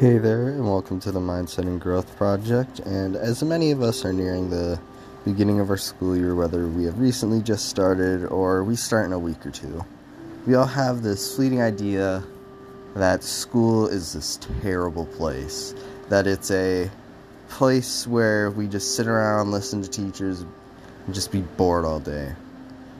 Hey there, and welcome to the Mindset and Growth Project. And as many of us are nearing the beginning of our school year, whether we have recently just started or we start in a week or two, we all have this fleeting idea that school is this terrible place, that it's a place where we just sit around, listen to teachers, and just be bored all day.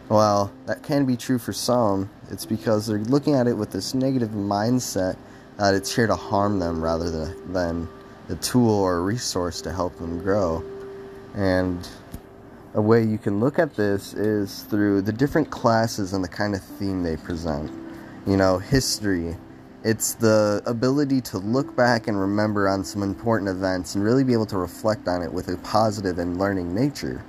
Well, that can be true for some. It's because they're looking at it with this negative mindset that it's here to harm them rather than, than a tool or resource to help them grow. And a way you can look at this is through the different classes and the kind of theme they present. You know, history, it's the ability to look back and remember on some important events and really be able to reflect on it with a positive and learning nature.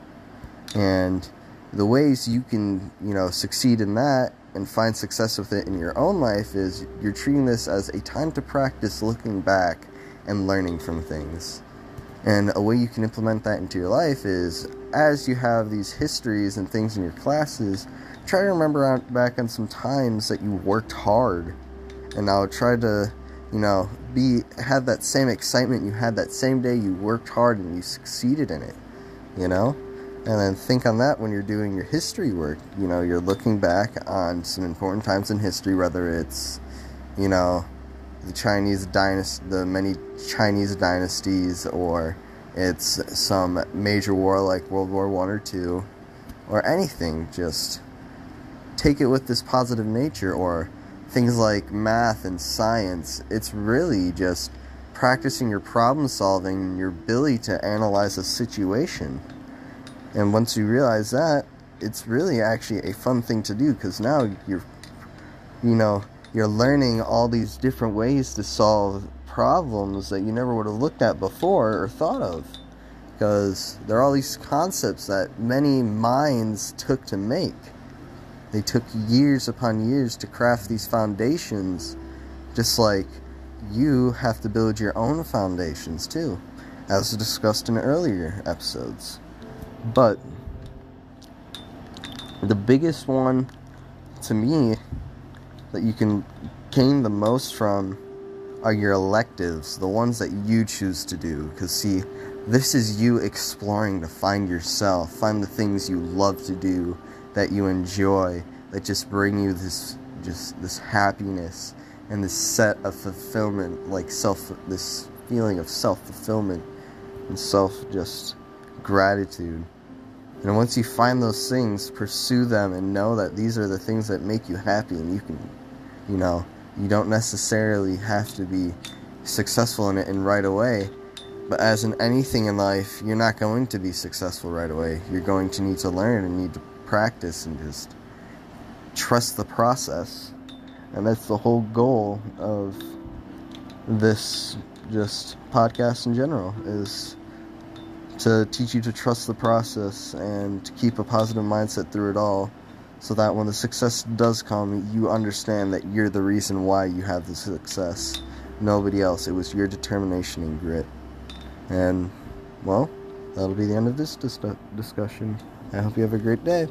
And the ways you can, you know, succeed in that and find success with it in your own life is you're treating this as a time to practice looking back and learning from things. And a way you can implement that into your life is as you have these histories and things in your classes, try to remember back on some times that you worked hard. And now try to, you know, be have that same excitement you had that same day you worked hard and you succeeded in it. You know? And then think on that when you're doing your history work. You know, you're looking back on some important times in history, whether it's, you know, the Chinese dynasty, the many Chinese dynasties, or it's some major war like World War One or two, or anything. Just take it with this positive nature, or things like math and science. It's really just practicing your problem solving your ability to analyze a situation. And once you realize that, it's really actually a fun thing to do because now you're, you know, you're learning all these different ways to solve problems that you never would have looked at before or thought of. Because there are all these concepts that many minds took to make. They took years upon years to craft these foundations, just like you have to build your own foundations too, as discussed in earlier episodes. But the biggest one to me that you can gain the most from are your electives, the ones that you choose to do. Because, see, this is you exploring to find yourself, find the things you love to do, that you enjoy, that just bring you this just this happiness and this set of fulfillment, like self, this feeling of self fulfillment and self just gratitude. And once you find those things, pursue them and know that these are the things that make you happy and you can, you know, you don't necessarily have to be successful in it and right away. But as in anything in life, you're not going to be successful right away. You're going to need to learn and need to practice and just trust the process. And that's the whole goal of this just podcast in general is to teach you to trust the process and to keep a positive mindset through it all so that when the success does come, you understand that you're the reason why you have the success. Nobody else. It was your determination and grit. And, well, that'll be the end of this dis- discussion. I hope you have a great day.